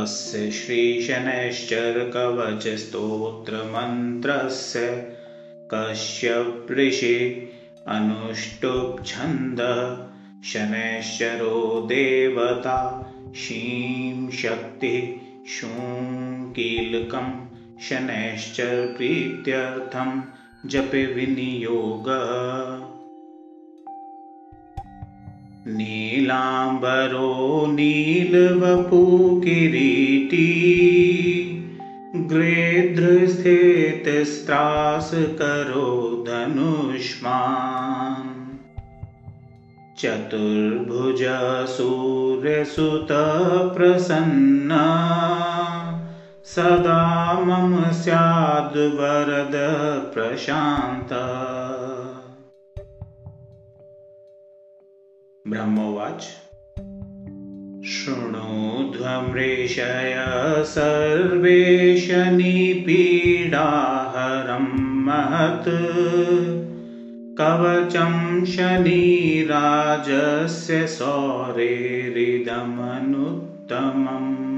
अस्य श्रीशनैश्चरकवचस्तोत्रमन्त्रस्य कश्यपृषि अनुष्टुप् छन्दः शनैश्चरो देवता शीं शक्तिः शूं कीलकं शनैश्चरप्रीत्यर्थं जपे विनियोगः नीलाम्बरो नीलवपु किरीटी करो धनुष्मान् चतुर्भुज प्रसन्ना सदा मम स्याद्वरद प्रशान्त ब्रह्मोवाच। शृणुध्वमृषय सर्वे शनिपीडाहरं महत्। कवचं शनिराजस्य सौरेरिदमनुत्तमम्।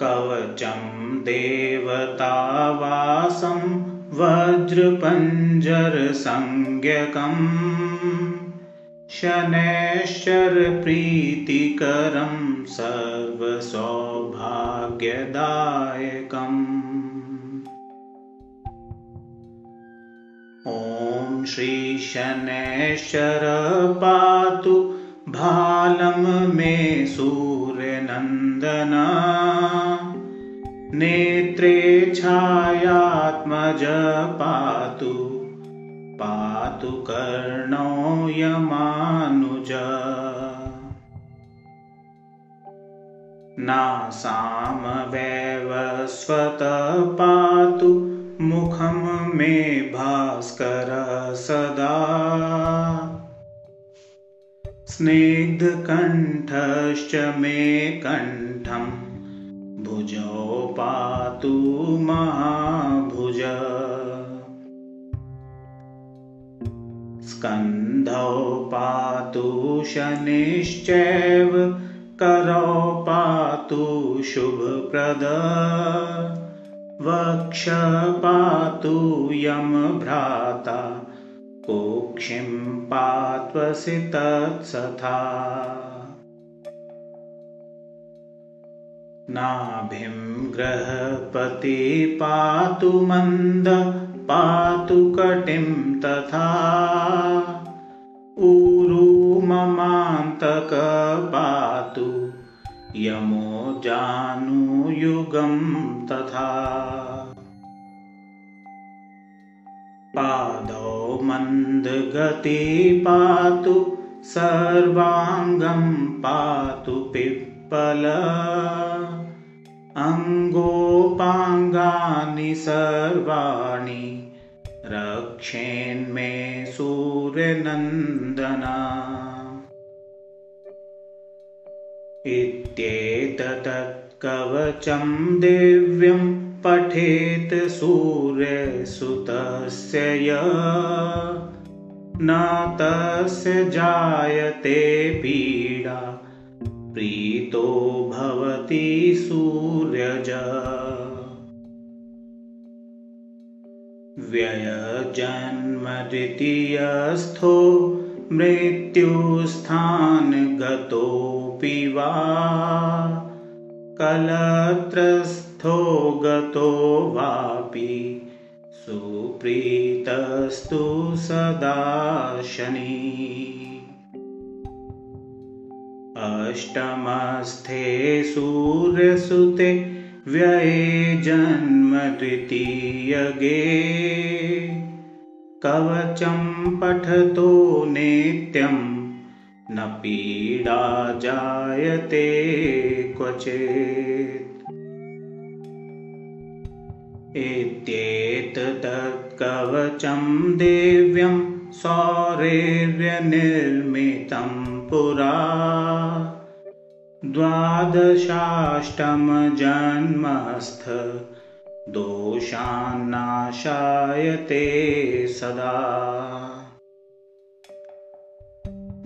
कवचं देवतावासं वज्रपञ्जरसंज्ञकम् शनैश्चरप्रीतिकरं सर्वसौभाग्यदायकम् ॐ श्रीशनैश्चर पातु भालं मे सूर्यनन्दना नेत्रे छायात्मज पातु पातु कर्णो यमानुज। नासामवैवस्वत पातु मुखं मे भास्कर सदा। स्निग्धकण्ठश्च मे कण्ठम् भुजौ पातु महाभुज। स्कन्धौ पातु शनिश्चैव करौ पातु शुभप्रद। वक्ष पातु यमभ्राता कुक्षिं पात्वसि तत्सथा नाभिं ग्रहपति पातु मन्द पातु कटिं तथा। ऊरु ममान्तक पातु यमो जानुयुगं तथा। पादौ मन्दगति पातु सर्वाङ्गं पातु पिप्पल अङ्गोपाङ्गानि सर्वाणि रक्षेन्मे सूर्यनन्दना। इत्येतत्कवचं दिव्यं पठेत् सूर्यसुतस्य य। न तस्य जायते पीडा प्रीतो भवति सूर्यज। व्ययजन्मद्वितीयस्थो मृत्युस्थानगतोऽपि वा। कलत्रस्थो गतो वापि सुप्रीतस्तु सदा शनि अष्टमस्थे सूर्यसुते व्यये जन्म तृतीयगे कवचं पठतो नित्यं न पीडा जायते क्वचित्। इत्येतत्कवचं देव्यं सौरेर्यनिर्मितं पुरा द्वादशाष्टमजन्मस्थ दोषान्नाशायते सदा।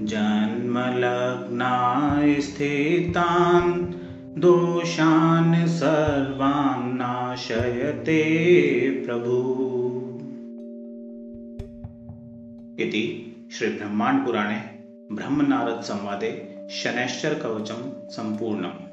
जन्मलग्नाय स्थितान् दोषान् सर्वान् नाशयते प्रभु। इति श्रीब्रह्माण्डपुराणे ब्रह्मनारदसंवादे शनैश्चर कवचम संपूर्णम।